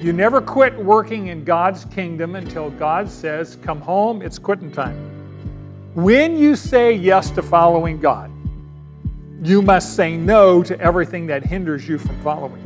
You never quit working in God's kingdom until God says, Come home, it's quitting time. When you say yes to following God, you must say no to everything that hinders you from following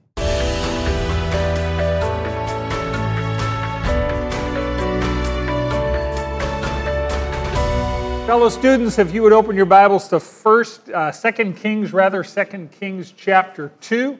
Fellow students, if you would open your Bibles to First, uh, Second Kings, rather Second Kings chapter two.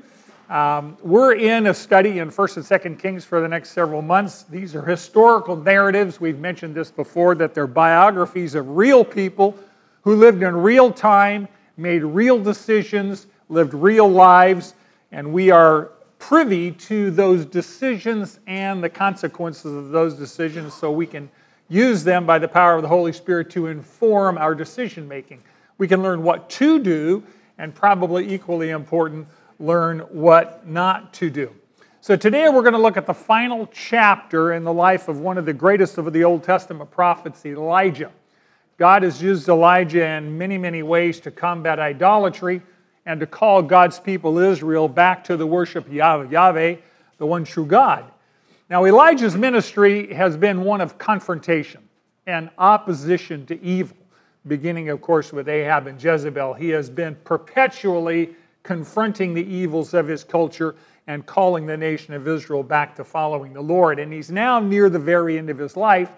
Um, we're in a study in First and Second Kings for the next several months. These are historical narratives. We've mentioned this before that they're biographies of real people who lived in real time, made real decisions, lived real lives, and we are privy to those decisions and the consequences of those decisions so we can use them by the power of the Holy Spirit to inform our decision making. We can learn what to do, and probably equally important, learn what not to do. So today we're going to look at the final chapter in the life of one of the greatest of the Old Testament prophets, Elijah. God has used Elijah in many, many ways to combat idolatry and to call God's people Israel back to the worship of Yahweh, the one true God. Now, Elijah's ministry has been one of confrontation and opposition to evil, beginning, of course, with Ahab and Jezebel. He has been perpetually confronting the evils of his culture and calling the nation of Israel back to following the Lord. And he's now near the very end of his life,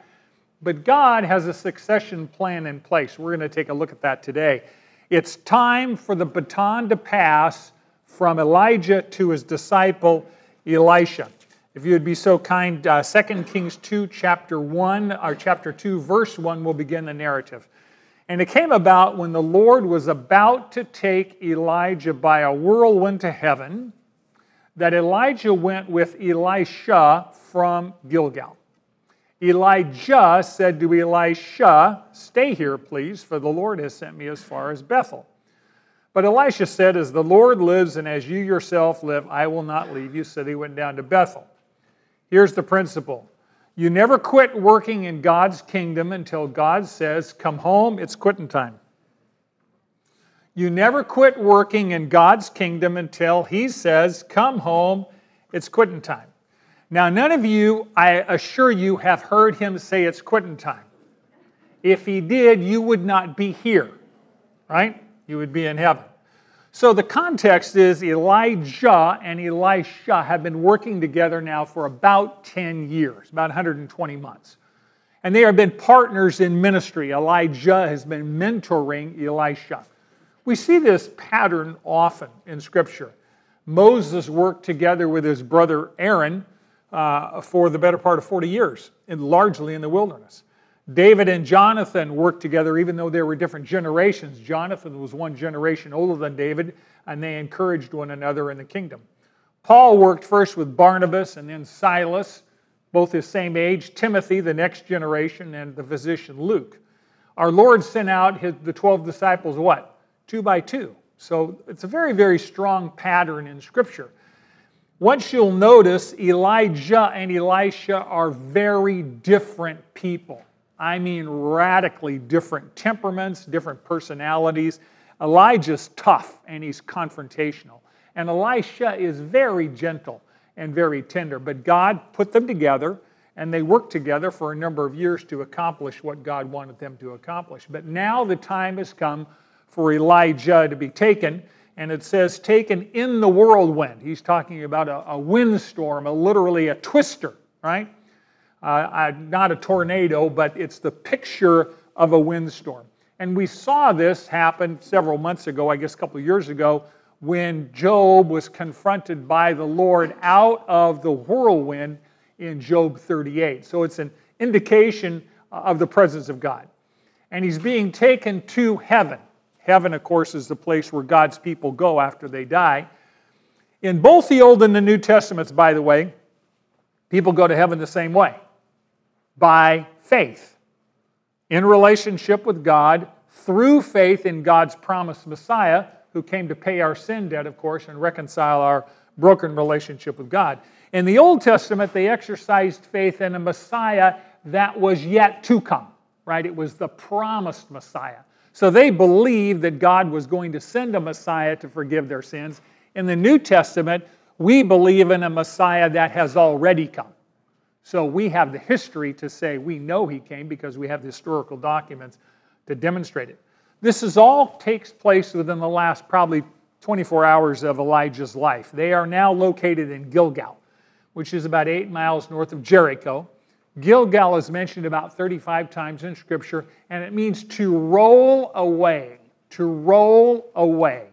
but God has a succession plan in place. We're going to take a look at that today. It's time for the baton to pass from Elijah to his disciple Elisha. If you would be so kind, uh, 2 Kings 2, chapter 1, or chapter 2, verse 1 will begin the narrative. And it came about when the Lord was about to take Elijah by a whirlwind to heaven that Elijah went with Elisha from Gilgal. Elijah said to Elisha, Stay here, please, for the Lord has sent me as far as Bethel. But Elisha said, As the Lord lives and as you yourself live, I will not leave you. So he went down to Bethel. Here's the principle you never quit working in God's kingdom until God says, Come home, it's quitting time. You never quit working in God's kingdom until He says, Come home, it's quitting time. Now, none of you, I assure you, have heard Him say it's quitting time. If He did, you would not be here, right? You would be in heaven. So the context is Elijah and Elisha have been working together now for about 10 years, about 120 months. And they have been partners in ministry. Elijah has been mentoring Elisha. We see this pattern often in Scripture. Moses worked together with his brother Aaron uh, for the better part of 40 years, and largely in the wilderness. David and Jonathan worked together, even though there were different generations. Jonathan was one generation older than David, and they encouraged one another in the kingdom. Paul worked first with Barnabas and then Silas, both the same age, Timothy, the next generation, and the physician Luke. Our Lord sent out his, the 12 disciples, what? Two by two. So it's a very, very strong pattern in Scripture. Once you'll notice, Elijah and Elisha are very different people. I mean, radically different temperaments, different personalities. Elijah's tough and he's confrontational. And Elisha is very gentle and very tender. But God put them together and they worked together for a number of years to accomplish what God wanted them to accomplish. But now the time has come for Elijah to be taken. And it says, taken in the whirlwind. He's talking about a, a windstorm, a, literally a twister, right? Uh, not a tornado, but it's the picture of a windstorm. And we saw this happen several months ago, I guess a couple of years ago, when Job was confronted by the Lord out of the whirlwind in Job 38. So it's an indication of the presence of God. And he's being taken to heaven. Heaven, of course, is the place where God's people go after they die. In both the Old and the New Testaments, by the way, people go to heaven the same way by faith, in relationship with God, through faith in God's promised Messiah, who came to pay our sin debt, of course, and reconcile our broken relationship with God. In the Old Testament, they exercised faith in a Messiah that was yet to come, right? It was the promised Messiah. So they believed that God was going to send a Messiah to forgive their sins. In the New Testament, we believe in a Messiah that has already come. So we have the history to say we know he came because we have the historical documents to demonstrate it. This is all takes place within the last probably 24 hours of Elijah's life. They are now located in Gilgal, which is about eight miles north of Jericho. Gilgal is mentioned about 35 times in Scripture, and it means to roll away, to roll away.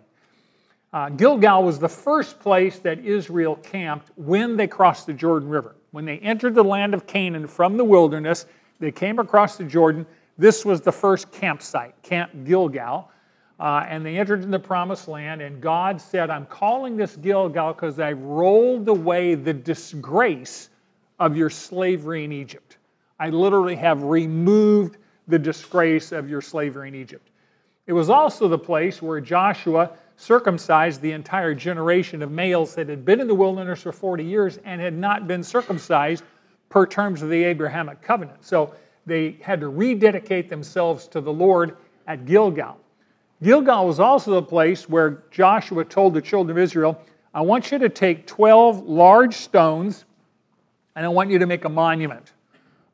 Uh, Gilgal was the first place that Israel camped when they crossed the Jordan River. When they entered the land of Canaan from the wilderness, they came across the Jordan. This was the first campsite, Camp Gilgal. Uh, and they entered in the promised land, and God said, I'm calling this Gilgal because I've rolled away the disgrace of your slavery in Egypt. I literally have removed the disgrace of your slavery in Egypt. It was also the place where Joshua circumcised the entire generation of males that had been in the wilderness for 40 years and had not been circumcised per terms of the Abrahamic covenant. So they had to rededicate themselves to the Lord at Gilgal. Gilgal was also the place where Joshua told the children of Israel, I want you to take 12 large stones and I want you to make a monument.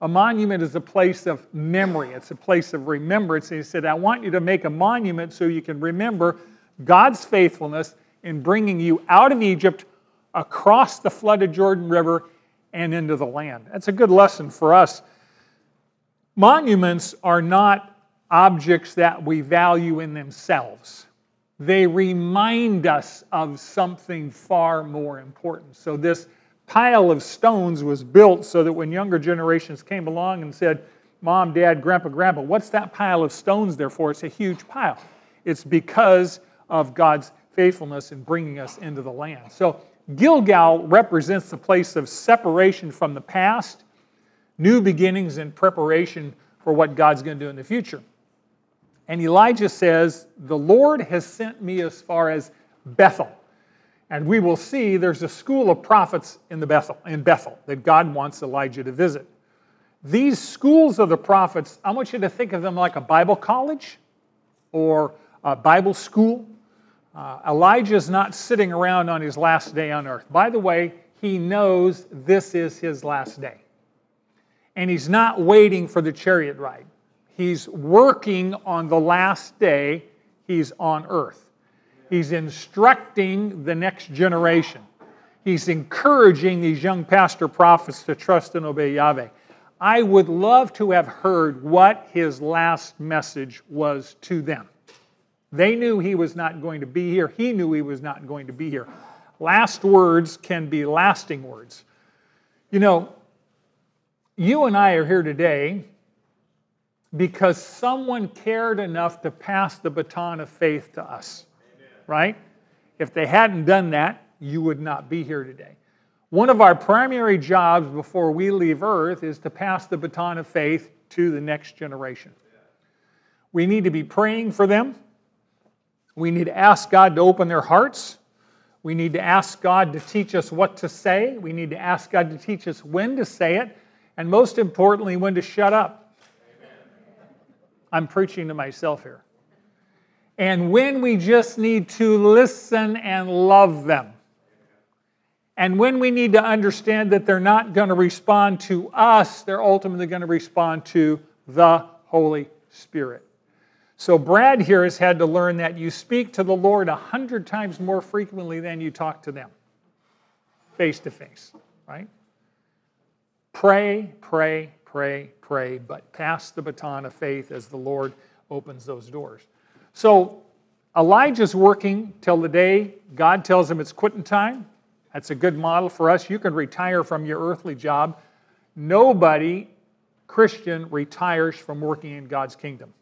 A monument is a place of memory, it's a place of remembrance. And he said, I want you to make a monument so you can remember God's faithfulness in bringing you out of Egypt, across the flooded Jordan River, and into the land. That's a good lesson for us. Monuments are not objects that we value in themselves. They remind us of something far more important. So, this pile of stones was built so that when younger generations came along and said, Mom, Dad, Grandpa, Grandpa, what's that pile of stones there for? It's a huge pile. It's because of God's faithfulness in bringing us into the land. So, Gilgal represents the place of separation from the past, new beginnings, and preparation for what God's going to do in the future. And Elijah says, The Lord has sent me as far as Bethel. And we will see there's a school of prophets in, the Bethel, in Bethel that God wants Elijah to visit. These schools of the prophets, I want you to think of them like a Bible college or a Bible school. Uh, Elijah is not sitting around on his last day on earth. By the way, he knows this is his last day. And he's not waiting for the chariot ride. He's working on the last day he's on earth. He's instructing the next generation. He's encouraging these young pastor prophets to trust and obey Yahweh. I would love to have heard what his last message was to them. They knew he was not going to be here. He knew he was not going to be here. Last words can be lasting words. You know, you and I are here today because someone cared enough to pass the baton of faith to us right? If they hadn't done that, you would not be here today. One of our primary jobs before we leave Earth is to pass the baton of faith to the next generation. We need to be praying for them. We need to ask God to open their hearts. We need to ask God to teach us what to say. We need to ask God to teach us when to say it. And most importantly, when to shut up. I'm preaching to myself here and when we just need to listen and love them. And when we need to understand that they're not going to respond to us, they're ultimately going to respond to the Holy Spirit. So, Brad here has had to learn that you speak to the Lord a hundred times more frequently than you talk to them, face to face, right? Pray, pray, pray, pray, but pass the baton of faith as the Lord opens those doors. So Elijah's working till the day God tells him it's quitting time. That's a good model for us. You can retire from your earthly job. Nobody, Christian, retires from working in God's kingdom.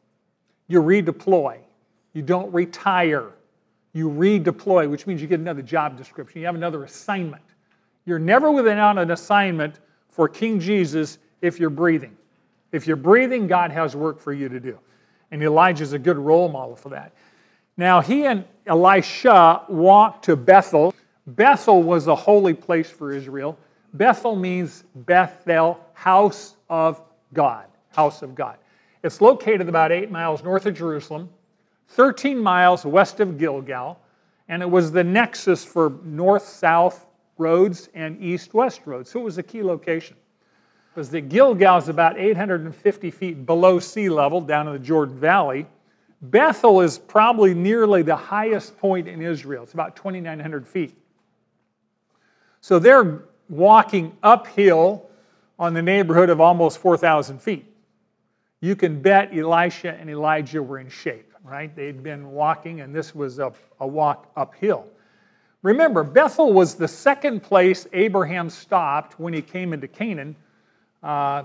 You redeploy, you don't retire. You redeploy, which means you get another job description. You have another assignment. You're never without an assignment for King Jesus if you're breathing. If you're breathing, God has work for you to do. And Elijah is a good role model for that. Now, he and Elisha walked to Bethel. Bethel was a holy place for Israel. Bethel means Bethel, house of God. House of God. It's located about eight miles north of Jerusalem, 13 miles west of Gilgal, and it was the nexus for north south roads and east west roads. So it was a key location. Because the Gilgal is about 850 feet below sea level down in the Jordan Valley. Bethel is probably nearly the highest point in Israel. It's about 2,900 feet. So they're walking uphill on the neighborhood of almost 4,000 feet. You can bet Elisha and Elijah were in shape, right? They'd been walking, and this was a, a walk uphill. Remember, Bethel was the second place Abraham stopped when he came into Canaan uh,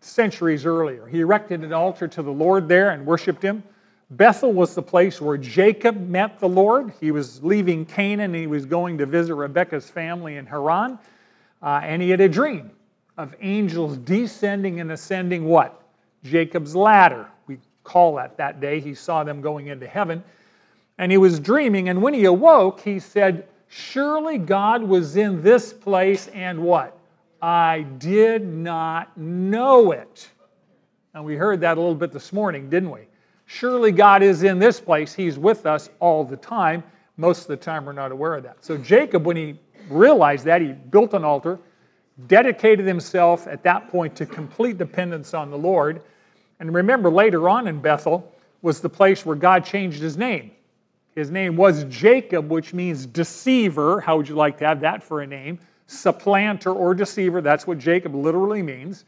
centuries earlier. He erected an altar to the Lord there and worshiped him. Bethel was the place where Jacob met the Lord. He was leaving Canaan and he was going to visit Rebekah's family in Haran. Uh, and he had a dream of angels descending and ascending what? Jacob's ladder. We call that that day. He saw them going into heaven. And he was dreaming. And when he awoke, he said, Surely God was in this place and what? I did not know it. And we heard that a little bit this morning, didn't we? Surely God is in this place. He's with us all the time. Most of the time, we're not aware of that. So, Jacob, when he realized that, he built an altar, dedicated himself at that point to complete dependence on the Lord. And remember, later on in Bethel was the place where God changed his name. His name was Jacob, which means deceiver. How would you like to have that for a name? Supplanter or deceiver. That's what Jacob literally means.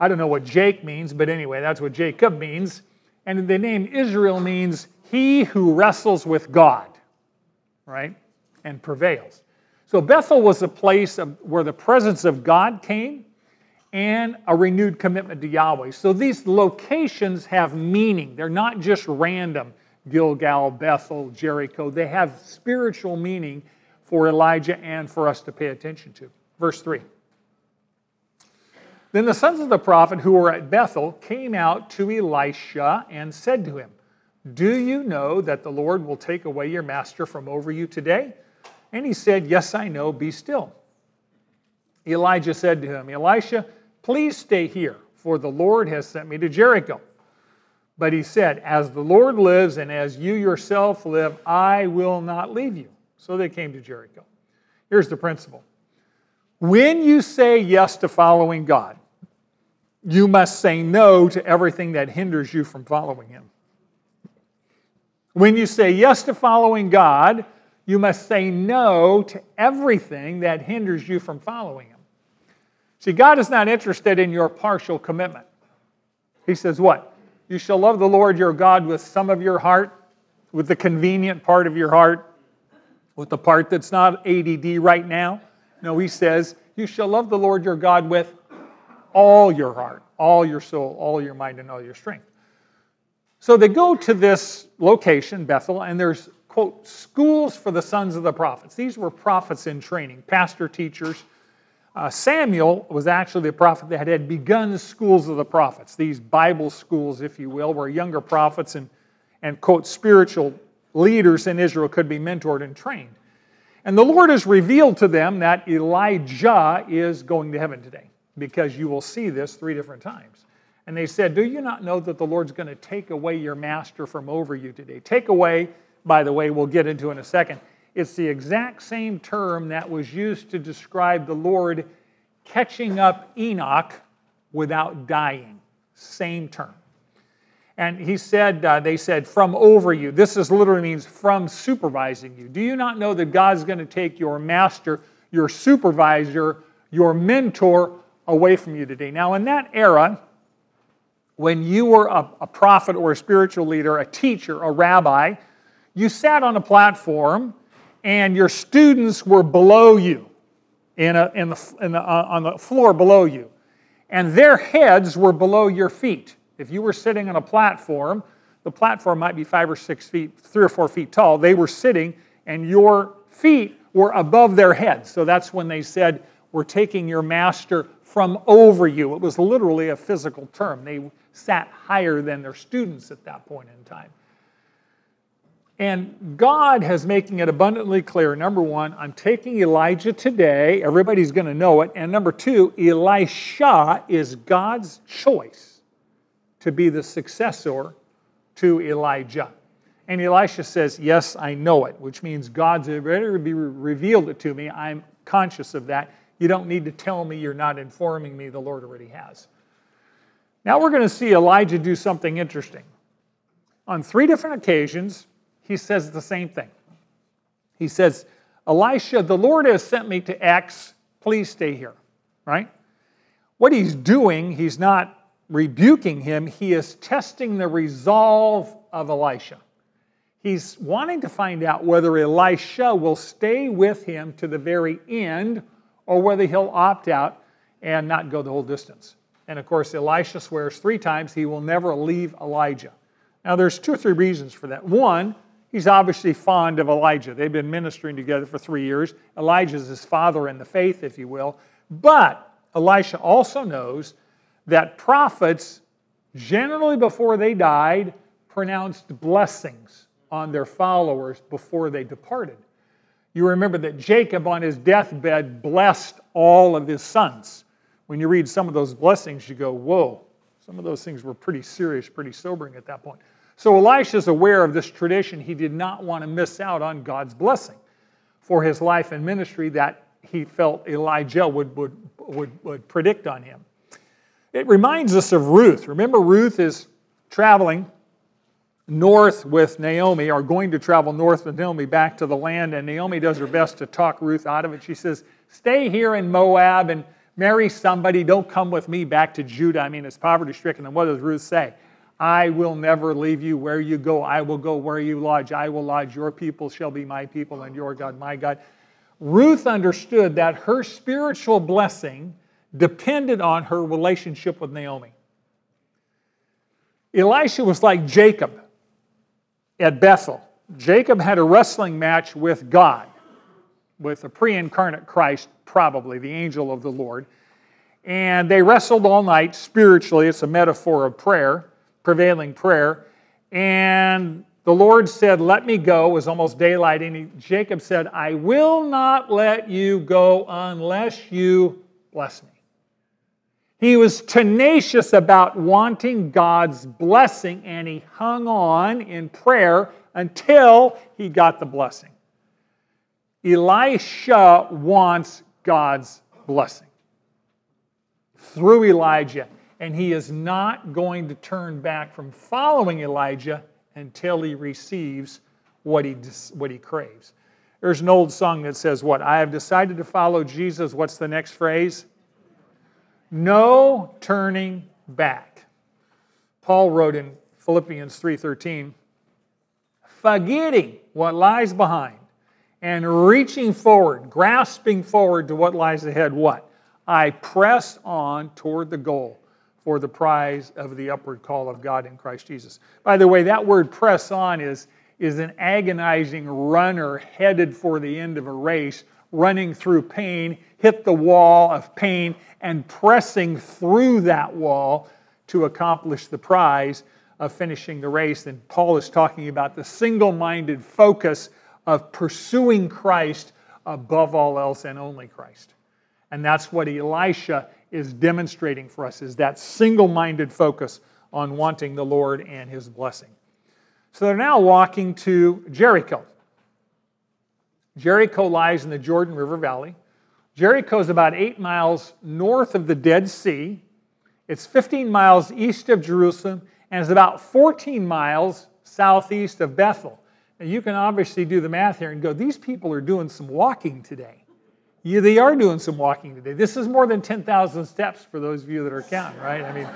I don't know what Jake means, but anyway, that's what Jacob means. And the name Israel means he who wrestles with God, right? And prevails. So Bethel was a place of, where the presence of God came and a renewed commitment to Yahweh. So these locations have meaning. They're not just random Gilgal, Bethel, Jericho. They have spiritual meaning for Elijah and for us to pay attention to. Verse 3. Then the sons of the prophet who were at Bethel came out to Elisha and said to him, Do you know that the Lord will take away your master from over you today? And he said, Yes, I know, be still. Elijah said to him, Elisha, please stay here, for the Lord has sent me to Jericho. But he said, As the Lord lives and as you yourself live, I will not leave you. So they came to Jericho. Here's the principle when you say yes to following God, you must say no to everything that hinders you from following Him. When you say yes to following God, you must say no to everything that hinders you from following Him. See, God is not interested in your partial commitment. He says, What? You shall love the Lord your God with some of your heart, with the convenient part of your heart, with the part that's not ADD right now. No, He says, You shall love the Lord your God with all your heart, all your soul, all your mind, and all your strength. So they go to this location, Bethel, and there's, quote, schools for the sons of the prophets. These were prophets in training, pastor teachers. Uh, Samuel was actually the prophet that had begun schools of the prophets, these Bible schools, if you will, where younger prophets and, and quote, spiritual leaders in Israel could be mentored and trained. And the Lord has revealed to them that Elijah is going to heaven today because you will see this three different times. And they said, Do you not know that the Lord's going to take away your master from over you today? Take away, by the way, we'll get into in a second. It's the exact same term that was used to describe the Lord catching up Enoch without dying. Same term. And he said, uh, they said, from over you. This is literally means from supervising you. Do you not know that God's going to take your master, your supervisor, your mentor away from you today. Now, in that era, when you were a, a, prophet or a spiritual leader, a teacher, a rabbi, you sat on a platform and your students were below you, in a, in the, in the, uh, on the floor below you. And their heads were below your feet. If you were sitting on a platform, the platform might be five or six feet, three or four feet tall. They were sitting, and your feet were above their heads. So that's when they said, We're taking your master from over you. It was literally a physical term. They sat higher than their students at that point in time. And God has making it abundantly clear number one, I'm taking Elijah today. Everybody's going to know it. And number two, Elisha is God's choice to be the successor to Elijah. And Elisha says, Yes, I know it, which means God's already revealed it to me. I'm conscious of that. You don't need to tell me you're not informing me. The Lord already has. Now we're going to see Elijah do something interesting. On three different occasions, he says the same thing. He says, Elisha, the Lord has sent me to X, please stay here, right? What he's doing, he's not rebuking him, he is testing the resolve of Elisha. He's wanting to find out whether Elisha will stay with him to the very end or whether he'll opt out and not go the whole distance. And of course, Elisha swears three times he will never leave Elijah. Now, there's two or three reasons for that. One, He's obviously fond of Elijah. They've been ministering together for three years. Elijah's his father in the faith, if you will. But Elisha also knows that prophets, generally before they died, pronounced blessings on their followers before they departed. You remember that Jacob on his deathbed blessed all of his sons. When you read some of those blessings, you go, whoa, some of those things were pretty serious, pretty sobering at that point. So Elisha is aware of this tradition. He did not want to miss out on God's blessing for his life and ministry that he felt Elijah would, would, would, would predict on him. It reminds us of Ruth. Remember, Ruth is traveling north with Naomi, or going to travel north with Naomi back to the land, and Naomi does her best to talk Ruth out of it. She says, Stay here in Moab and marry somebody. Don't come with me back to Judah. I mean, it's poverty stricken. And what does Ruth say? I will never leave you where you go. I will go where you lodge. I will lodge. Your people shall be my people, and your God my God. Ruth understood that her spiritual blessing depended on her relationship with Naomi. Elisha was like Jacob at Bethel. Jacob had a wrestling match with God, with the pre incarnate Christ, probably, the angel of the Lord. And they wrestled all night spiritually. It's a metaphor of prayer prevailing prayer. And the Lord said, Let me go. It was almost daylight. And he, Jacob said, I will not let you go unless you bless me. He was tenacious about wanting God's blessing, and he hung on in prayer until he got the blessing. Elisha wants God's blessing through Elijah and he is not going to turn back from following Elijah until he receives what he, what he craves. There's an old song that says, What? I have decided to follow Jesus. What's the next phrase? No turning back. Paul wrote in Philippians 3:13, forgetting what lies behind and reaching forward, grasping forward to what lies ahead, what? I press on toward the goal for the prize of the upward call of God in Christ Jesus. By the way, that word press on is, is an agonizing runner headed for the end of a race, running through pain, hit the wall of pain, and pressing through that wall to accomplish the prize of finishing the race. And Paul is talking about the single minded focus of pursuing Christ above all else and only Christ. And that's what Elisha is demonstrating for us is that single-minded focus on wanting the Lord and his blessing. So they're now walking to Jericho. Jericho lies in the Jordan River Valley. Jericho is about eight miles north of the Dead Sea. It's 15 miles east of Jerusalem and is about 14 miles southeast of Bethel. Now you can obviously do the math here and go, these people are doing some walking today. Yeah, they are doing some walking today. This is more than 10,000 steps for those of you that are counting, right? I mean,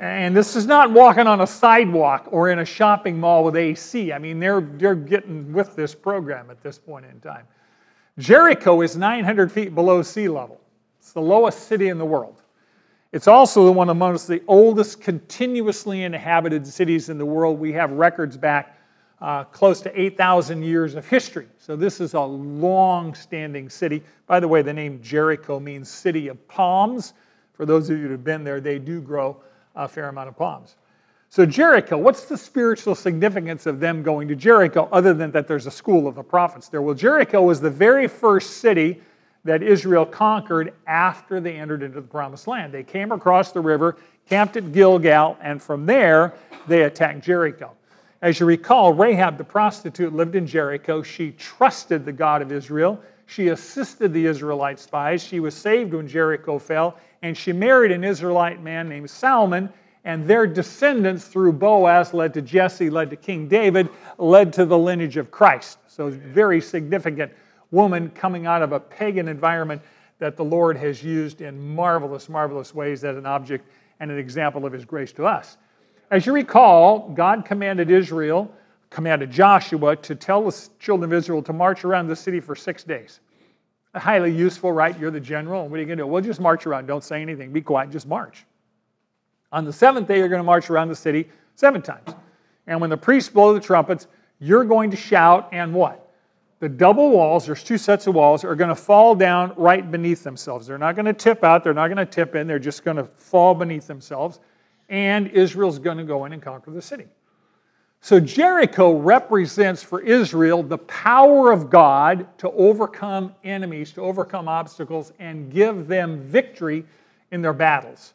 and this is not walking on a sidewalk or in a shopping mall with AC. I mean, they're, they're getting with this program at this point in time. Jericho is 900 feet below sea level. It's the lowest city in the world. It's also one amongst the oldest continuously inhabited cities in the world. We have records back uh, close to 8,000 years of history. So this is a long standing city. By the way, the name Jericho means city of palms. For those of you who have been there, they do grow a fair amount of palms. So, Jericho, what's the spiritual significance of them going to Jericho other than that there's a school of the prophets there? Well, Jericho was the very first city that Israel conquered after they entered into the promised land. They came across the river, camped at Gilgal, and from there they attacked Jericho. As you recall, Rahab the prostitute lived in Jericho. She trusted the God of Israel. She assisted the Israelite spies. She was saved when Jericho fell, and she married an Israelite man named Salmon. And their descendants through Boaz led to Jesse, led to King David, led to the lineage of Christ. So, very significant woman coming out of a pagan environment that the Lord has used in marvelous, marvelous ways as an object and an example of his grace to us. As you recall, God commanded Israel, commanded Joshua to tell the children of Israel to march around the city for six days. Highly useful, right? You're the general. What are you going to do? Well, just march around. Don't say anything. Be quiet. Just march. On the seventh day, you're going to march around the city seven times. And when the priests blow the trumpets, you're going to shout, and what? The double walls, there's two sets of walls, are going to fall down right beneath themselves. They're not going to tip out, they're not going to tip in, they're just going to fall beneath themselves and Israel's going to go in and conquer the city. So Jericho represents for Israel the power of God to overcome enemies, to overcome obstacles, and give them victory in their battles.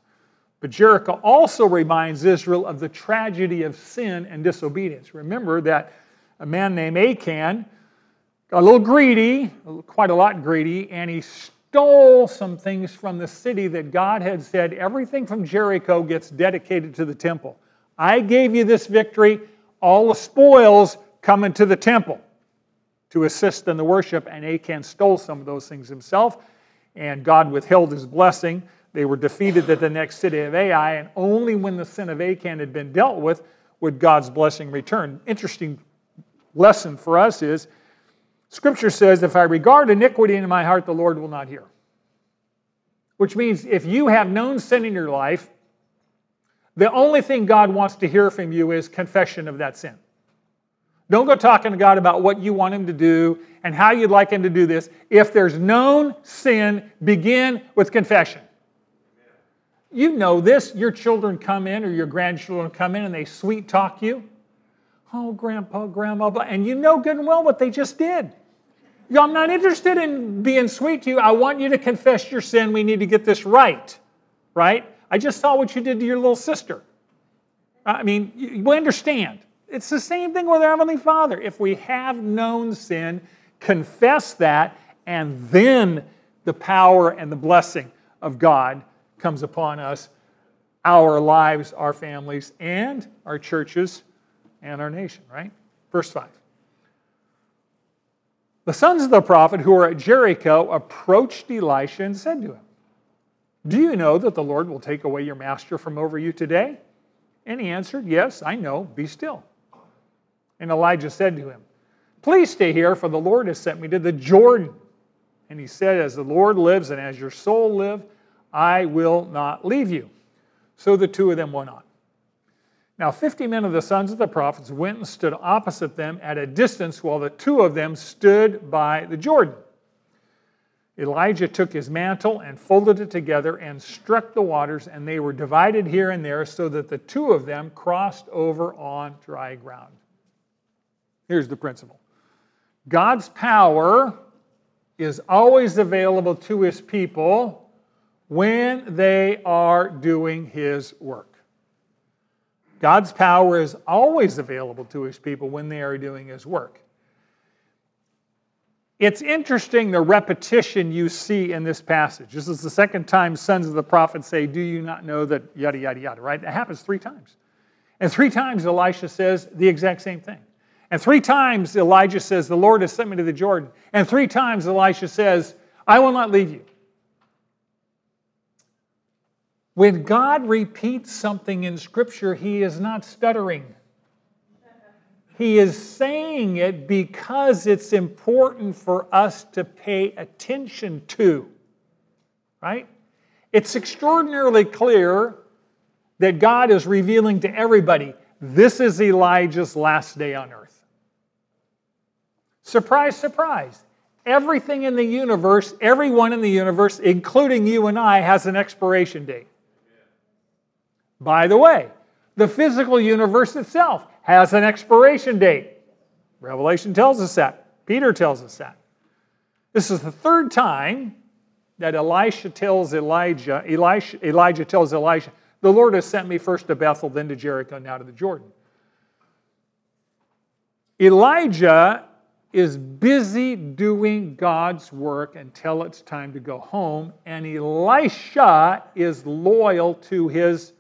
But Jericho also reminds Israel of the tragedy of sin and disobedience. Remember that a man named Achan got a little greedy, quite a lot greedy, and he stole some things from the city that God had said everything from Jericho gets dedicated to the temple. I gave you this victory, all the spoils come into the temple to assist in the worship, and Achan stole some of those things himself, and God withheld his blessing. They were defeated at the next city of Ai, and only when the sin of Achan had been dealt with would God's blessing return. Interesting lesson for us is Scripture says, If I regard iniquity in my heart, the Lord will not hear. Which means if you have known sin in your life, the only thing God wants to hear from you is confession of that sin. Don't go talking to God about what you want Him to do and how you'd like Him to do this. If there's known sin, begin with confession. You know this. Your children come in or your grandchildren come in and they sweet talk you. Oh, grandpa, grandma, and you know good and well what they just did. I'm not interested in being sweet to you. I want you to confess your sin. We need to get this right, right? I just saw what you did to your little sister. I mean, we understand. It's the same thing with our Heavenly Father. If we have known sin, confess that, and then the power and the blessing of God comes upon us, our lives, our families, and our churches and our nation, right? Verse 5. The sons of the prophet who were at Jericho approached Elisha and said to him, Do you know that the Lord will take away your master from over you today? And he answered, Yes, I know, be still. And Elijah said to him, Please stay here, for the Lord has sent me to the Jordan. And he said, As the Lord lives and as your soul live, I will not leave you. So the two of them went on. Now, 50 men of the sons of the prophets went and stood opposite them at a distance while the two of them stood by the Jordan. Elijah took his mantle and folded it together and struck the waters, and they were divided here and there so that the two of them crossed over on dry ground. Here's the principle God's power is always available to his people when they are doing his work. God's power is always available to his people when they are doing his work. It's interesting the repetition you see in this passage. This is the second time sons of the prophet say, Do you not know that yada, yada, yada, right? It happens three times. And three times Elisha says the exact same thing. And three times Elijah says, The Lord has sent me to the Jordan. And three times Elisha says, I will not leave you. When God repeats something in Scripture, He is not stuttering. He is saying it because it's important for us to pay attention to, right? It's extraordinarily clear that God is revealing to everybody this is Elijah's last day on earth. Surprise, surprise. Everything in the universe, everyone in the universe, including you and I, has an expiration date. By the way, the physical universe itself has an expiration date. Revelation tells us that. Peter tells us that. This is the third time that Elisha tells Elijah, Elisha, Elijah tells Elisha, the Lord has sent me first to Bethel, then to Jericho, now to the Jordan. Elijah is busy doing God's work until it's time to go home, and Elisha is loyal to his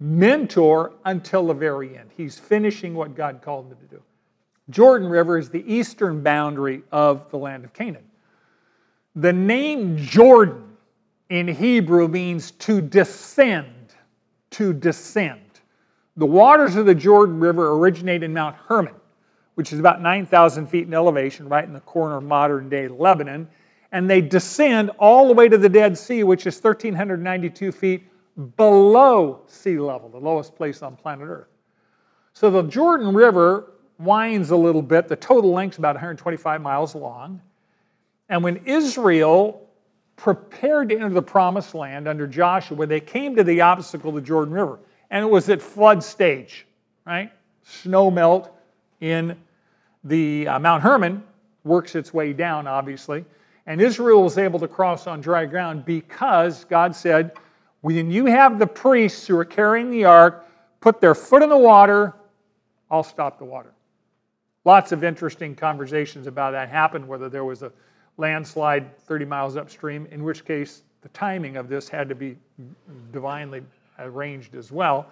mentor until the very end. He's finishing what God called him to do. Jordan River is the eastern boundary of the land of Canaan. The name Jordan in Hebrew means to descend, to descend. The waters of the Jordan River originate in Mount Hermon, which is about 9,000 feet in elevation, right in the corner of modern day Lebanon, and they descend all the way to the Dead Sea, which is 1,392 feet below sea level, the lowest place on planet Earth. So the Jordan River winds a little bit. The total length is about 125 miles long. And when Israel prepared to enter the promised land under Joshua, they came to the obstacle, the Jordan River. And it was at flood stage, right? Snow melt in the uh, Mount Hermon works its way down, obviously. And Israel was able to cross on dry ground because God said, when you have the priests who are carrying the ark put their foot in the water, I'll stop the water. Lots of interesting conversations about that happened, whether there was a landslide 30 miles upstream, in which case the timing of this had to be divinely arranged as well.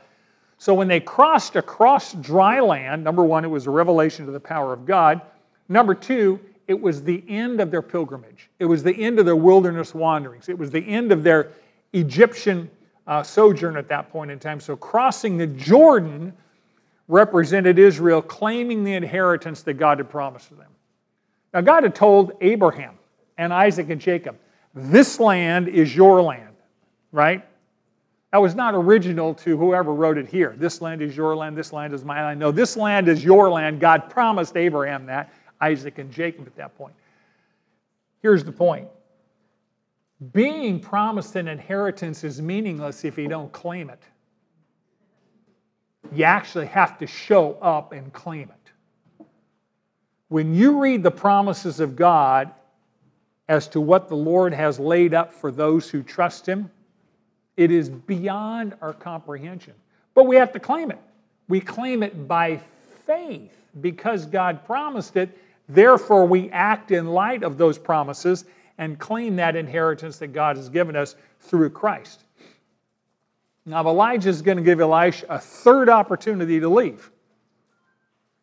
So when they crossed across dry land, number one, it was a revelation of the power of God. Number two, it was the end of their pilgrimage. It was the end of their wilderness wanderings. It was the end of their Egyptian uh, sojourn at that point in time. So crossing the Jordan represented Israel claiming the inheritance that God had promised to them. Now, God had told Abraham and Isaac and Jacob, This land is your land, right? That was not original to whoever wrote it here. This land is your land, this land is my land. No, this land is your land. God promised Abraham that, Isaac and Jacob at that point. Here's the point being promised an inheritance is meaningless if you don't claim it you actually have to show up and claim it. When you read the promises of God as to what the Lord has laid up for those who trust Him, it is beyond our comprehension. But we have to claim it. We claim it by faith because God promised it. Therefore, we act in light of those promises and claim that inheritance that God has given us through Christ. Now, Elijah is going to give Elisha a third opportunity to leave.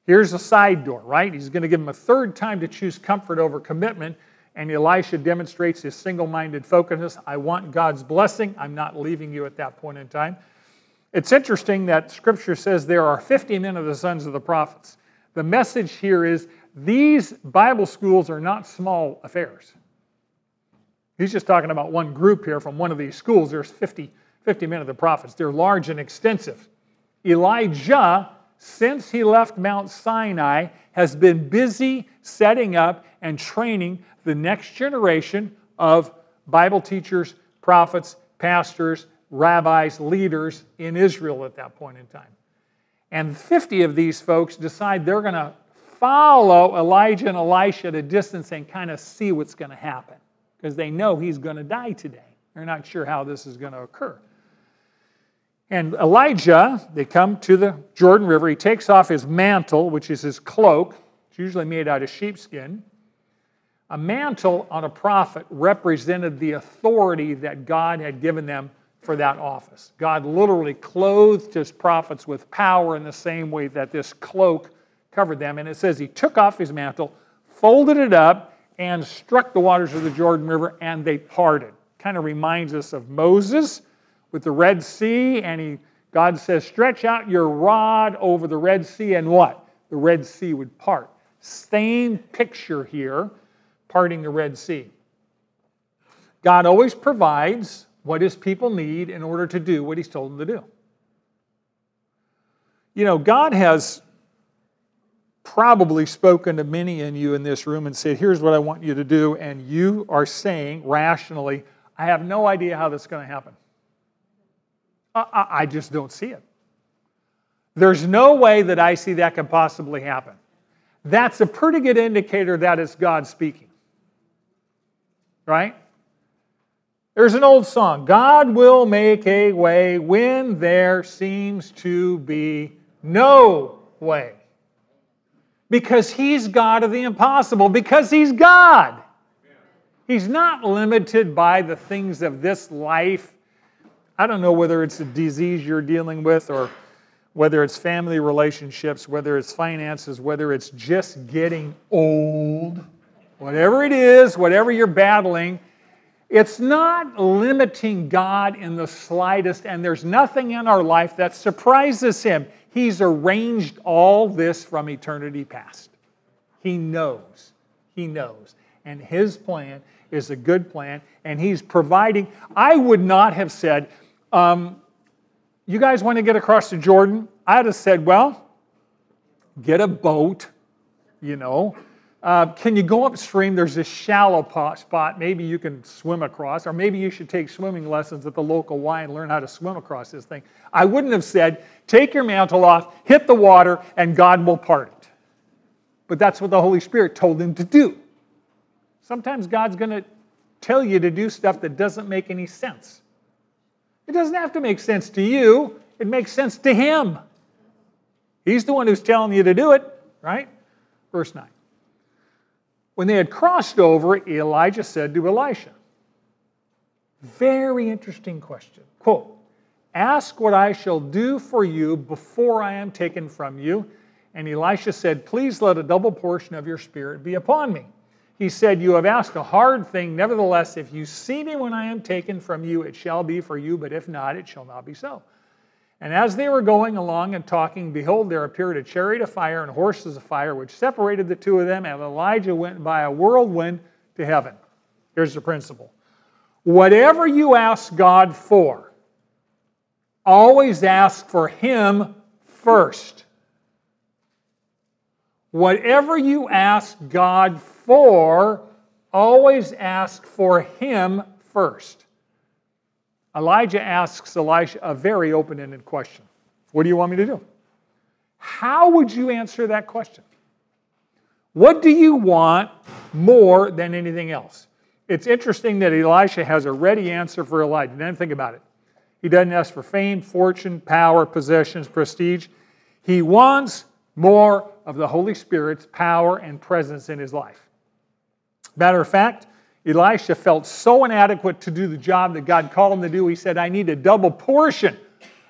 Here's a side door, right? He's going to give him a third time to choose comfort over commitment. And Elisha demonstrates his single minded focus. I want God's blessing. I'm not leaving you at that point in time. It's interesting that scripture says there are 50 men of the sons of the prophets. The message here is these Bible schools are not small affairs. He's just talking about one group here from one of these schools. There's 50 50 men of the prophets. They're large and extensive. Elijah, since he left Mount Sinai, has been busy setting up and training the next generation of Bible teachers, prophets, pastors, rabbis, leaders in Israel at that point in time. And 50 of these folks decide they're going to follow Elijah and Elisha at a distance and kind of see what's going to happen because they know he's going to die today. They're not sure how this is going to occur. And Elijah, they come to the Jordan River. He takes off his mantle, which is his cloak. It's usually made out of sheepskin. A mantle on a prophet represented the authority that God had given them for that office. God literally clothed his prophets with power in the same way that this cloak covered them. And it says he took off his mantle, folded it up, and struck the waters of the Jordan River, and they parted. Kind of reminds us of Moses with the Red Sea, and he, God says, Stretch out your rod over the Red Sea, and what? The Red Sea would part. Same picture here, parting the Red Sea. God always provides what his people need in order to do what he's told them to do. You know, God has probably spoken to many in you in this room and said, Here's what I want you to do. And you are saying rationally, I have no idea how that's going to happen. I, I just don't see it. There's no way that I see that can possibly happen. That's a pretty good indicator that it's God speaking. Right? There's an old song God will make a way when there seems to be no way. Because He's God of the impossible, because He's God. He's not limited by the things of this life. I don't know whether it's a disease you're dealing with or whether it's family relationships, whether it's finances, whether it's just getting old, whatever it is, whatever you're battling, it's not limiting God in the slightest, and there's nothing in our life that surprises Him. He's arranged all this from eternity past. He knows. He knows. And His plan is a good plan, and He's providing. I would not have said, um, you guys want to get across the Jordan? I'd have said, well, get a boat, you know. Uh, can you go upstream? There's this shallow spot. Maybe you can swim across, or maybe you should take swimming lessons at the local Y and learn how to swim across this thing. I wouldn't have said, take your mantle off, hit the water, and God will part it. But that's what the Holy Spirit told him to do. Sometimes God's going to tell you to do stuff that doesn't make any sense. It doesn't have to make sense to you, it makes sense to Him. He's the one who's telling you to do it, right? Verse 9. When they had crossed over, Elijah said to Elisha, Very interesting question. Quote, Ask what I shall do for you before I am taken from you. And Elisha said, Please let a double portion of your spirit be upon me. He said, You have asked a hard thing. Nevertheless, if you see me when I am taken from you, it shall be for you, but if not, it shall not be so. And as they were going along and talking, behold, there appeared a chariot of fire and horses of fire, which separated the two of them, and Elijah went by a whirlwind to heaven. Here's the principle whatever you ask God for, always ask for Him first. Whatever you ask God for, always ask for him first. Elijah asks Elisha a very open ended question What do you want me to do? How would you answer that question? What do you want more than anything else? It's interesting that Elisha has a ready answer for Elijah. Then think about it. He doesn't ask for fame, fortune, power, possessions, prestige. He wants more of the Holy Spirit's power and presence in his life. Matter of fact, Elisha felt so inadequate to do the job that God called him to do, he said, I need a double portion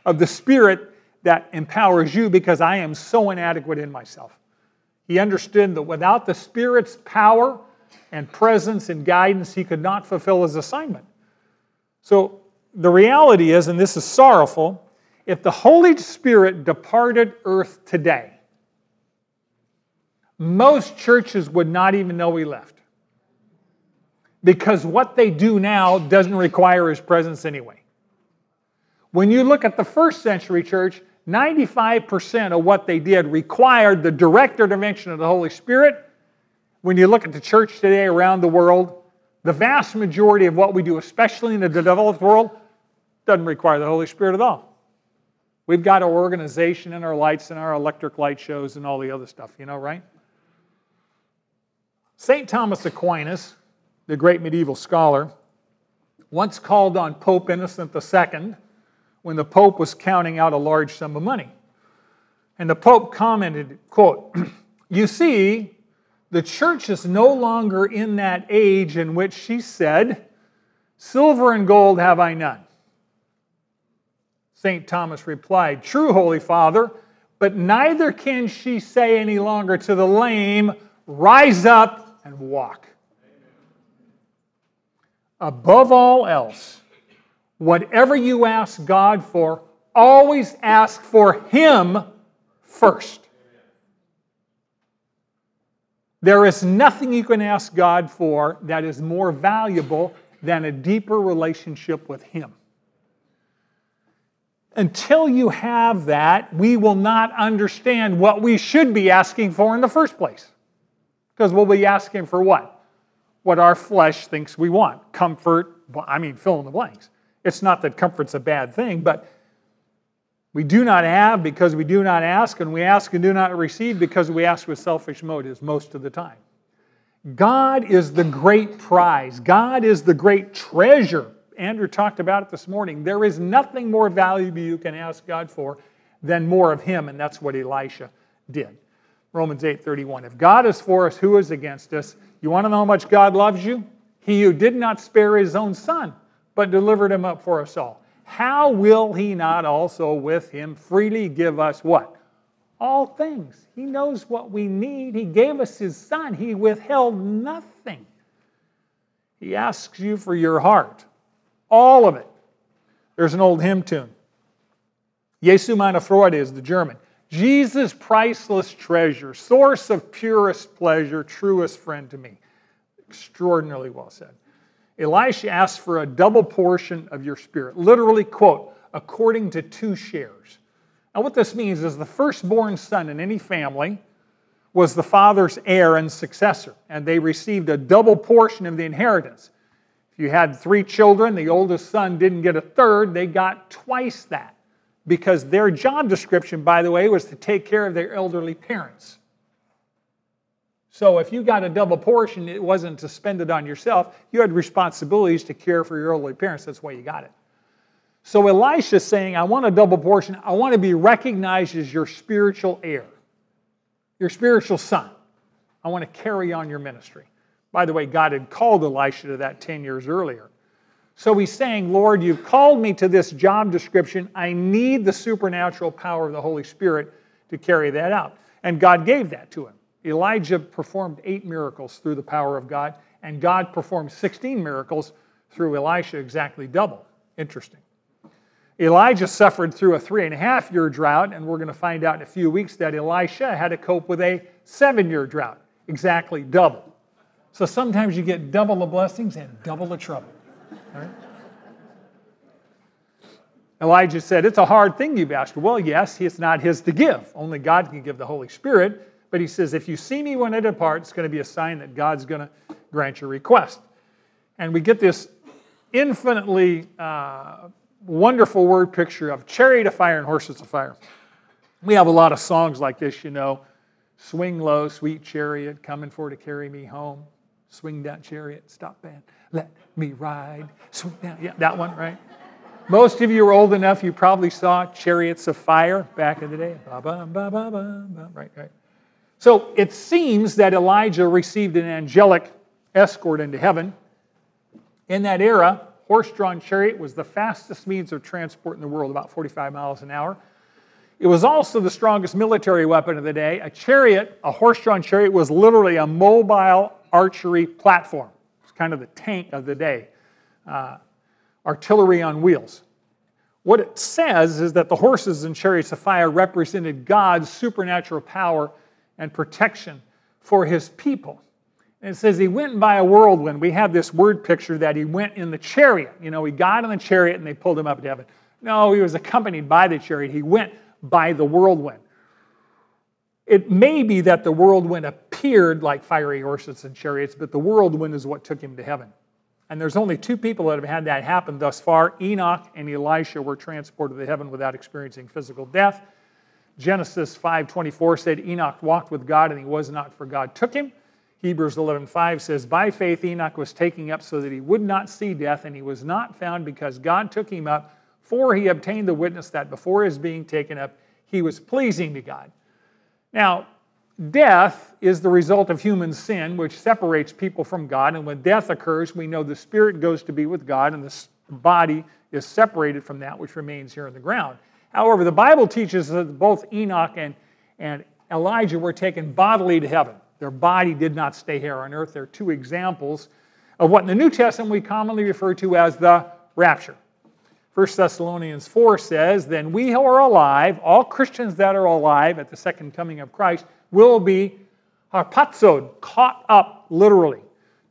of the Spirit that empowers you because I am so inadequate in myself. He understood that without the Spirit's power and presence and guidance, he could not fulfill his assignment. So the reality is, and this is sorrowful, if the Holy Spirit departed earth today, most churches would not even know he left because what they do now doesn't require his presence anyway. When you look at the first century church, 95% of what they did required the direct intervention of the Holy Spirit. When you look at the church today around the world, the vast majority of what we do, especially in the developed world, doesn't require the Holy Spirit at all. We've got our organization and our lights and our electric light shows and all the other stuff, you know, right? St. Thomas Aquinas the great medieval scholar, once called on Pope Innocent II when the Pope was counting out a large sum of money. And the Pope commented, quote, You see, the church is no longer in that age in which she said, Silver and gold have I none. St. Thomas replied, True, Holy Father, but neither can she say any longer to the lame, Rise up and walk above all else, whatever you ask God for, always ask for Him first. There is nothing you can ask God for that is more valuable than a deeper relationship with Him. Until you have that, we will not understand what we should be asking for in the first place. Because we'll be asking for what? What our flesh thinks we want. Comfort, I mean, fill in the blanks. It's not that comfort's a bad thing, but we do not have because we do not ask, and we ask and do not receive because we ask with selfish motives most of the time. God is the great prize, God is the great treasure. Andrew talked about it this morning. There is nothing more valuable you can ask God for than more of Him, and that's what Elisha did. Romans 8:31. If God is for us, who is against us? You want to know how much God loves you? He who did not spare his own son, but delivered him up for us all. How will he not also with him freely give us what? All things. He knows what we need. He gave us his son. He withheld nothing. He asks you for your heart, all of it. There's an old hymn tune. Jesu meine Freude is the German. Jesus, priceless treasure, source of purest pleasure, truest friend to me. Extraordinarily well said. Elisha asks for a double portion of your spirit. Literally, quote, according to two shares. Now, what this means is the firstborn son in any family was the father's heir and successor, and they received a double portion of the inheritance. If you had three children, the oldest son didn't get a third, they got twice that because their job description, by the way, was to take care of their elderly parents. So if you got a double portion, it wasn't to spend it on yourself. You had responsibilities to care for your elderly parents. That's why you got it. So Elisha's saying, I want a double portion. I want to be recognized as your spiritual heir, your spiritual son. I want to carry on your ministry. By the way, God had called Elisha to that 10 years earlier. So he's saying, Lord, you've called me to this job description. I need the supernatural power of the Holy Spirit to carry that out. And God gave that to him. Elijah performed eight miracles through the power of God, and God performed 16 miracles through Elisha, exactly double. Interesting. Elijah suffered through a three and a half year drought, and we're going to find out in a few weeks that Elisha had to cope with a seven year drought, exactly double. So sometimes you get double the blessings and double the trouble. Right? Elijah said, It's a hard thing you've asked. Well, yes, it's not his to give. Only God can give the Holy Spirit. But he says, If you see me when I depart, it's going to be a sign that God's going to grant your request. And we get this infinitely uh, wonderful word picture of chariot of fire and horses of fire. We have a lot of songs like this, you know. Swing low, sweet chariot, coming for to carry me home. Swing that chariot, stop band, let me ride. Yeah, that one, right? Most of you are old enough, you probably saw Chariots of Fire back in the day. Ba, ba, ba, ba, ba, ba. Right, right. So it seems that Elijah received an angelic escort into heaven. In that era, horse drawn chariot was the fastest means of transport in the world, about 45 miles an hour. It was also the strongest military weapon of the day. A chariot, a horse drawn chariot, was literally a mobile archery platform. Kind of the tank of the day, uh, artillery on wheels. What it says is that the horses and chariots of fire represented God's supernatural power and protection for his people. And it says he went by a whirlwind. We have this word picture that he went in the chariot. You know, he got in the chariot and they pulled him up to heaven. No, he was accompanied by the chariot. He went by the whirlwind. It may be that the whirlwind appeared like fiery horses and chariots, but the whirlwind is what took him to heaven. And there's only two people that have had that happen thus far. Enoch and Elisha were transported to heaven without experiencing physical death. Genesis 5:24 said Enoch walked with God and he was not for God took him. Hebrews 11:5 says by faith Enoch was taken up so that he would not see death and he was not found because God took him up for he obtained the witness that before his being taken up he was pleasing to God. Now, death is the result of human sin, which separates people from God. And when death occurs, we know the spirit goes to be with God, and the body is separated from that which remains here in the ground. However, the Bible teaches that both Enoch and, and Elijah were taken bodily to heaven. Their body did not stay here on earth. They're two examples of what in the New Testament we commonly refer to as the rapture. 1 Thessalonians 4 says, Then we who are alive, all Christians that are alive at the second coming of Christ, will be harpazoed, caught up literally,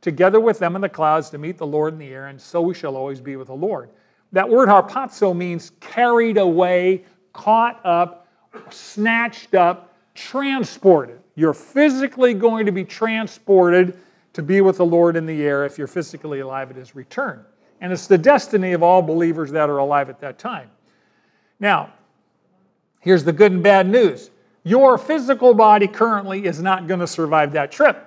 together with them in the clouds to meet the Lord in the air, and so we shall always be with the Lord. That word harpazo means carried away, caught up, snatched up, transported. You're physically going to be transported to be with the Lord in the air if you're physically alive at his return. And it's the destiny of all believers that are alive at that time. Now, here's the good and bad news your physical body currently is not going to survive that trip.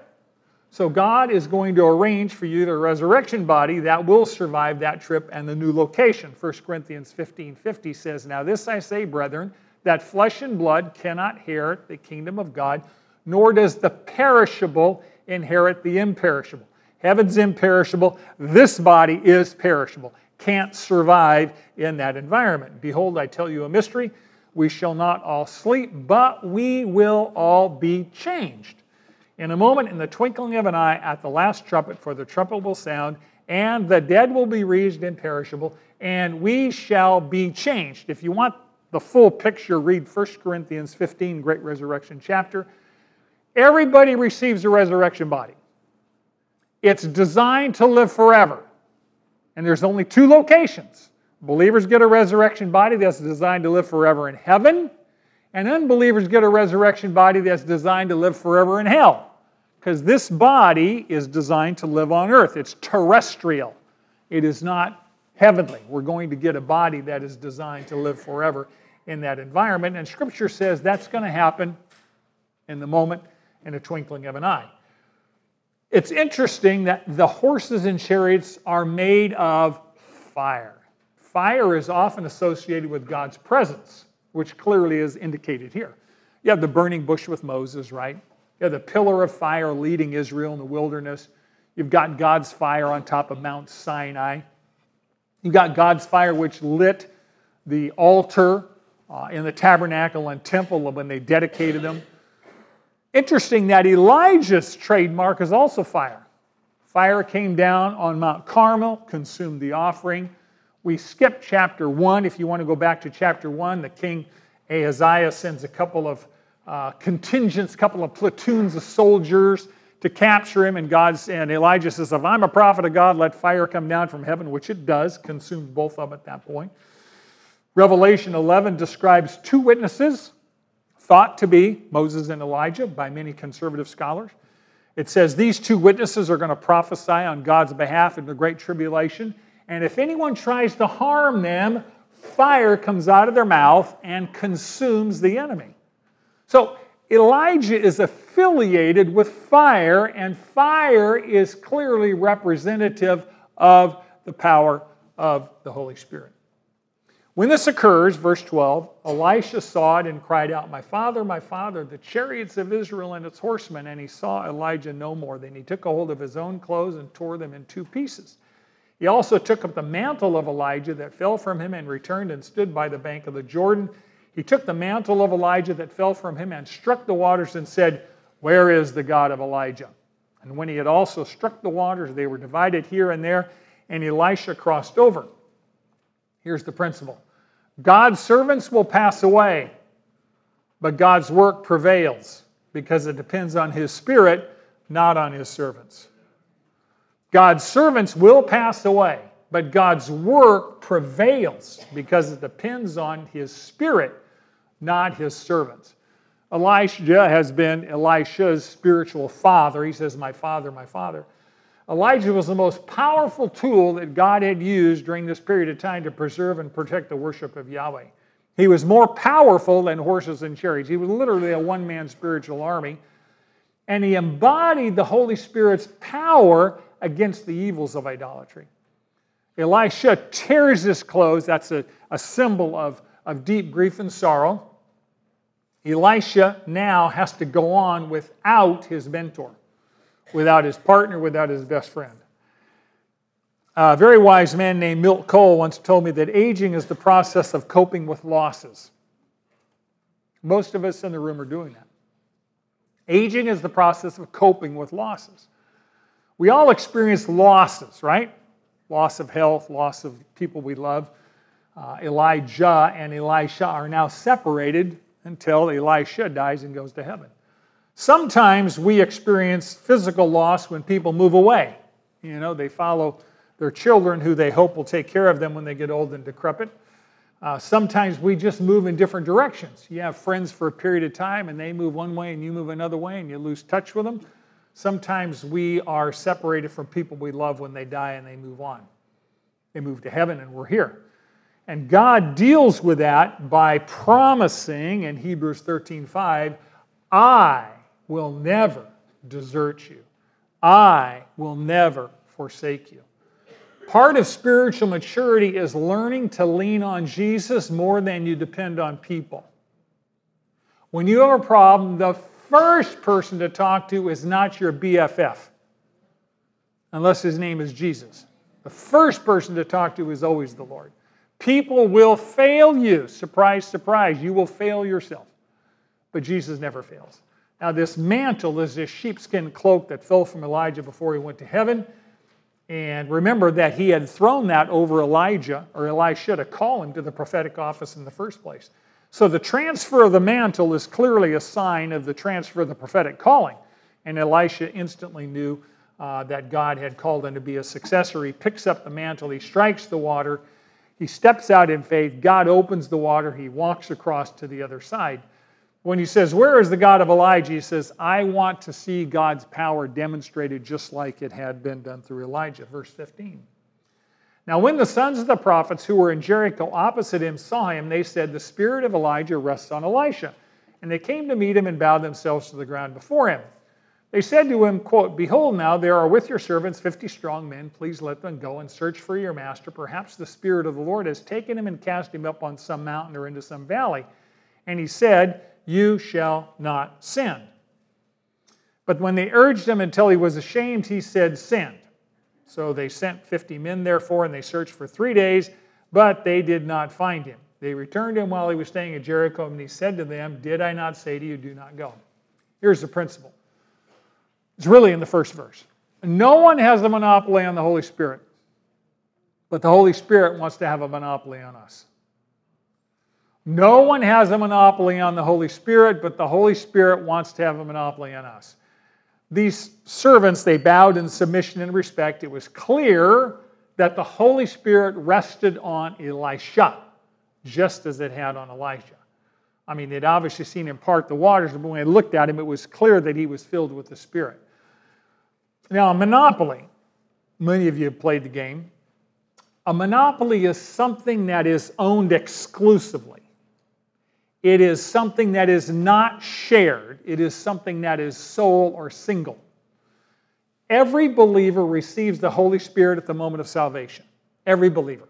So, God is going to arrange for you the resurrection body that will survive that trip and the new location. 1 Corinthians 15 50 says, Now, this I say, brethren, that flesh and blood cannot inherit the kingdom of God, nor does the perishable inherit the imperishable. Heaven's imperishable, this body is perishable, can't survive in that environment. Behold, I tell you a mystery. We shall not all sleep, but we will all be changed. In a moment, in the twinkling of an eye, at the last trumpet, for the trumpet will sound, and the dead will be raised imperishable, and we shall be changed. If you want the full picture, read 1 Corinthians 15, great resurrection chapter. Everybody receives a resurrection body. It's designed to live forever. And there's only two locations. Believers get a resurrection body that's designed to live forever in heaven, and unbelievers get a resurrection body that's designed to live forever in hell. Because this body is designed to live on earth, it's terrestrial, it is not heavenly. We're going to get a body that is designed to live forever in that environment. And Scripture says that's going to happen in the moment, in a twinkling of an eye. It's interesting that the horses and chariots are made of fire. Fire is often associated with God's presence, which clearly is indicated here. You have the burning bush with Moses, right? You have the pillar of fire leading Israel in the wilderness. You've got God's fire on top of Mount Sinai. You've got God's fire which lit the altar uh, in the tabernacle and temple when they dedicated them. Interesting that Elijah's trademark is also fire. Fire came down on Mount Carmel, consumed the offering. We skip chapter 1. If you want to go back to chapter 1, the king Ahaziah sends a couple of uh, contingents, a couple of platoons of soldiers to capture him. And God's and Elijah says, If I'm a prophet of God, let fire come down from heaven, which it does, consumes both of them at that point. Revelation 11 describes two witnesses thought to be Moses and Elijah by many conservative scholars. It says these two witnesses are going to prophesy on God's behalf in the Great Tribulation. And if anyone tries to harm them, fire comes out of their mouth and consumes the enemy. So Elijah is affiliated with fire, and fire is clearly representative of the power of the Holy Spirit. When this occurs, verse 12, Elisha saw it and cried out, My father, my father, the chariots of Israel and its horsemen. And he saw Elijah no more. Then he took a hold of his own clothes and tore them in two pieces. He also took up the mantle of Elijah that fell from him and returned and stood by the bank of the Jordan. He took the mantle of Elijah that fell from him and struck the waters and said, Where is the God of Elijah? And when he had also struck the waters, they were divided here and there, and Elisha crossed over. Here's the principle God's servants will pass away, but God's work prevails because it depends on His Spirit, not on His servants. God's servants will pass away, but God's work prevails because it depends on His Spirit, not His servants. Elisha has been Elisha's spiritual father. He says, My father, my father. Elijah was the most powerful tool that God had used during this period of time to preserve and protect the worship of Yahweh. He was more powerful than horses and chariots. He was literally a one man spiritual army. And he embodied the Holy Spirit's power against the evils of idolatry. Elisha tears his clothes. That's a, a symbol of, of deep grief and sorrow. Elisha now has to go on without his mentor without his partner, without his best friend. A very wise man named Milt Cole once told me that aging is the process of coping with losses. Most of us in the room are doing that. Aging is the process of coping with losses. We all experience losses, right? Loss of health, loss of people we love. Uh, Elijah and Elisha are now separated until Elisha dies and goes to heaven. Sometimes we experience physical loss when people move away. You know, they follow their children who they hope will take care of them when they get old and decrepit. Uh, sometimes we just move in different directions. You have friends for a period of time and they move one way and you move another way and you lose touch with them. Sometimes we are separated from people we love when they die and they move on. They move to heaven and we're here. And God deals with that by promising in Hebrews 13:5, I will never desert you. I will never forsake you. Part of spiritual maturity is learning to lean on Jesus more than you depend on people. When you have a problem, the first person to talk to is not your BFF, unless his name is Jesus. The first person to talk to is always the Lord. People will fail you. Surprise, surprise, you will fail yourself. But Jesus never fails. Now, this mantle is this sheepskin cloak that fell from Elijah before he went to heaven. And remember that he had thrown that over Elijah, or Elisha, to call him to the prophetic office in the first place. So the transfer of the mantle is clearly a sign of the transfer of the prophetic calling. And Elisha instantly knew uh, that God had called him to be a successor. He picks up the mantle, he strikes the water, he steps out in faith. God opens the water, he walks across to the other side. When he says, Where is the God of Elijah? He says, I want to see God's power demonstrated just like it had been done through Elijah. Verse 15. Now, when the sons of the prophets who were in Jericho opposite him saw him, they said, The spirit of Elijah rests on Elisha. And they came to meet him and bowed themselves to the ground before him. They said to him, quote, Behold, now there are with your servants fifty strong men. Please let them go and search for your master. Perhaps the Spirit of the Lord has taken him and cast him up on some mountain or into some valley. And he said, You shall not sin. But when they urged him until he was ashamed, he said, Send. So they sent fifty men, therefore, and they searched for three days, but they did not find him. They returned him while he was staying at Jericho, and he said to them, Did I not say to you, do not go? Here's the principle it's really in the first verse. No one has the monopoly on the Holy Spirit, but the Holy Spirit wants to have a monopoly on us. No one has a monopoly on the Holy Spirit, but the Holy Spirit wants to have a monopoly on us. These servants, they bowed in submission and respect. It was clear that the Holy Spirit rested on Elisha, just as it had on Elijah. I mean, they'd obviously seen him part the waters, but when they looked at him, it was clear that he was filled with the Spirit. Now, a monopoly, many of you have played the game. A monopoly is something that is owned exclusively. It is something that is not shared. It is something that is sole or single. Every believer receives the Holy Spirit at the moment of salvation. Every believer.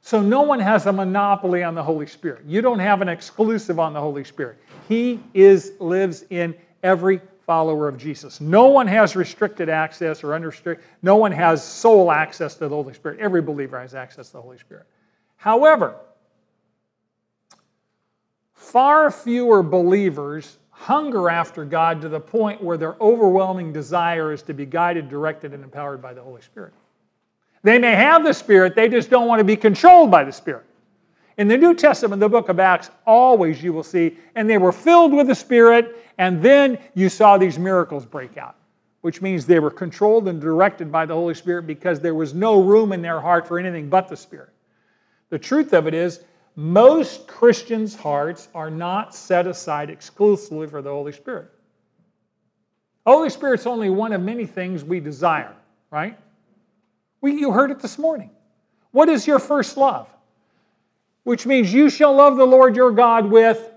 So no one has a monopoly on the Holy Spirit. You don't have an exclusive on the Holy Spirit. He is lives in every follower of Jesus. No one has restricted access or unrestricted. No one has sole access to the Holy Spirit. Every believer has access to the Holy Spirit. However, far fewer believers hunger after God to the point where their overwhelming desire is to be guided, directed, and empowered by the Holy Spirit. They may have the Spirit, they just don't want to be controlled by the Spirit. In the New Testament, the book of Acts, always you will see, and they were filled with the Spirit, and then you saw these miracles break out, which means they were controlled and directed by the Holy Spirit because there was no room in their heart for anything but the Spirit. The truth of it is, most Christians' hearts are not set aside exclusively for the Holy Spirit. Holy Spirit's only one of many things we desire, right? We, you heard it this morning. What is your first love? Which means you shall love the Lord your God with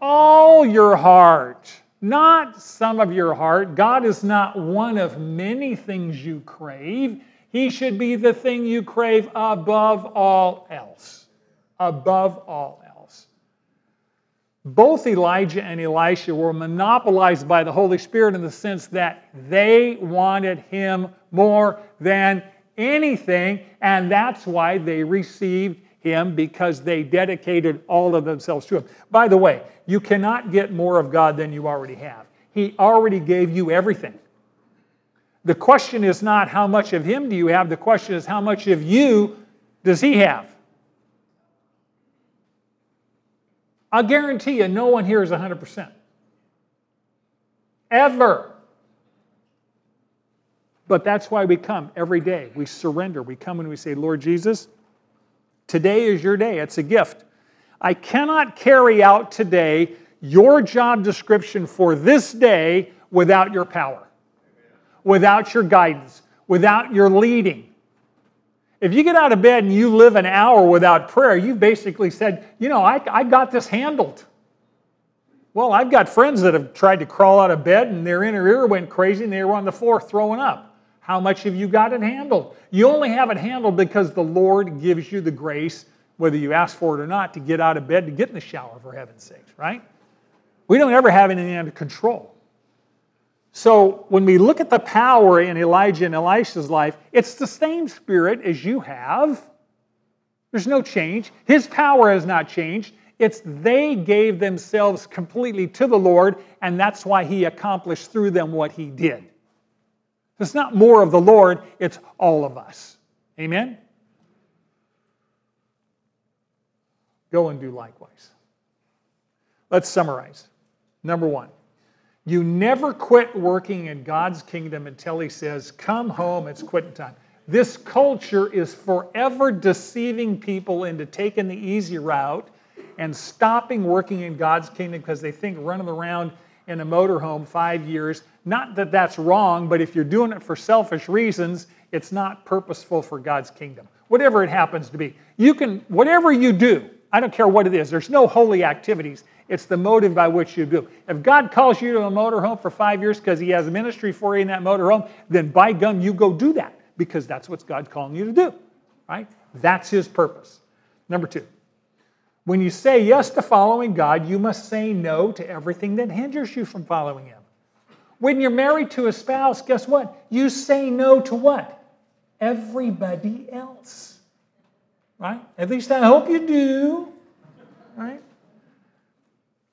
all your heart, not some of your heart. God is not one of many things you crave. He should be the thing you crave above all else. Above all else. Both Elijah and Elisha were monopolized by the Holy Spirit in the sense that they wanted him more than anything, and that's why they received him because they dedicated all of themselves to him. By the way, you cannot get more of God than you already have. He already gave you everything. The question is not how much of him do you have, the question is how much of you does he have? I'll guarantee you, no one here is 100%. Ever. But that's why we come every day. We surrender. We come and we say, Lord Jesus, today is your day. It's a gift. I cannot carry out today your job description for this day without your power, without your guidance, without your leading. If you get out of bed and you live an hour without prayer, you've basically said, you know, I, I got this handled. Well, I've got friends that have tried to crawl out of bed and their inner ear went crazy and they were on the floor throwing up. How much have you got it handled? You only have it handled because the Lord gives you the grace, whether you ask for it or not, to get out of bed, to get in the shower, for heaven's sakes, right? We don't ever have anything under control. So when we look at the power in Elijah and Elisha's life, it's the same spirit as you have. There's no change. His power has not changed. It's they gave themselves completely to the Lord, and that's why he accomplished through them what he did. It's not more of the Lord, it's all of us. Amen? Go and do likewise. Let's summarize. Number one, you never quit working in God's kingdom until He says, Come home, it's quitting time. This culture is forever deceiving people into taking the easy route and stopping working in God's kingdom because they think running around in a motorhome five years, not that that's wrong, but if you're doing it for selfish reasons, it's not purposeful for God's kingdom. Whatever it happens to be. You can, whatever you do, I don't care what it is, there's no holy activities. It's the motive by which you do. If God calls you to a motorhome for five years because He has a ministry for you in that motorhome, then by gum, you go do that because that's what God's calling you to do, right? That's His purpose. Number two, when you say yes to following God, you must say no to everything that hinders you from following Him. When you're married to a spouse, guess what? You say no to what? Everybody else. Right? At least I hope you do. Right?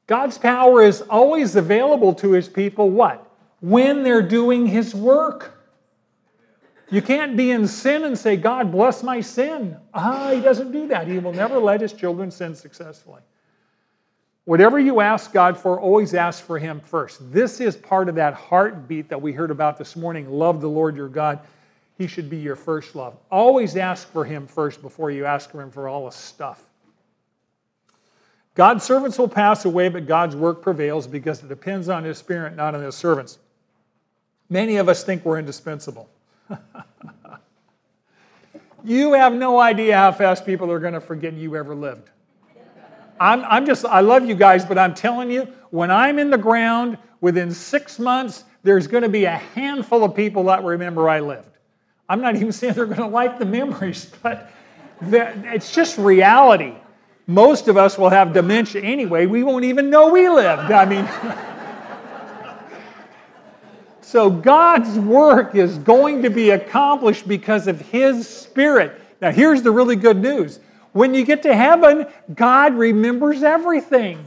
God's power is always available to His people, what? When they're doing His work. You can't be in sin and say, God, bless my sin. Ah, he doesn't do that. He will never let his children sin successfully. Whatever you ask God for, always ask for him first. This is part of that heartbeat that we heard about this morning. Love the Lord your God. He should be your first love. Always ask for him first before you ask for him for all the stuff. God's servants will pass away, but God's work prevails because it depends on his spirit, not on his servants. Many of us think we're indispensable. you have no idea how fast people are going to forget you ever lived. I'm, I'm just, I love you guys, but I'm telling you, when I'm in the ground, within six months, there's going to be a handful of people that remember I lived. I'm not even saying they're going to like the memories, but it's just reality. Most of us will have dementia anyway. We won't even know we lived. I mean, So God's work is going to be accomplished because of His Spirit. Now, here's the really good news. When you get to heaven, God remembers everything,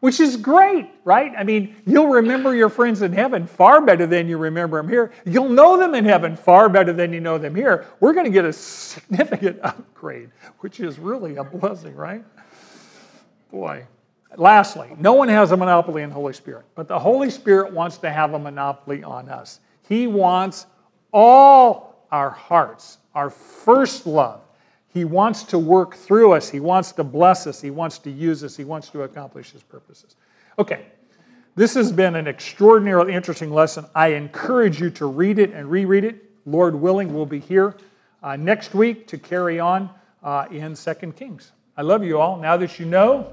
which is great, right? I mean, you'll remember your friends in heaven far better than you remember them here. You'll know them in heaven far better than you know them here. We're going to get a significant upgrade, which is really a blessing, right? Boy. Lastly, no one has a monopoly on the Holy Spirit, but the Holy Spirit wants to have a monopoly on us. He wants all our hearts, our first love. He wants to work through us. He wants to bless us. He wants to use us. He wants to accomplish His purposes. Okay, this has been an extraordinarily interesting lesson. I encourage you to read it and reread it. Lord willing, we'll be here uh, next week to carry on uh, in Second Kings. I love you all. Now that you know,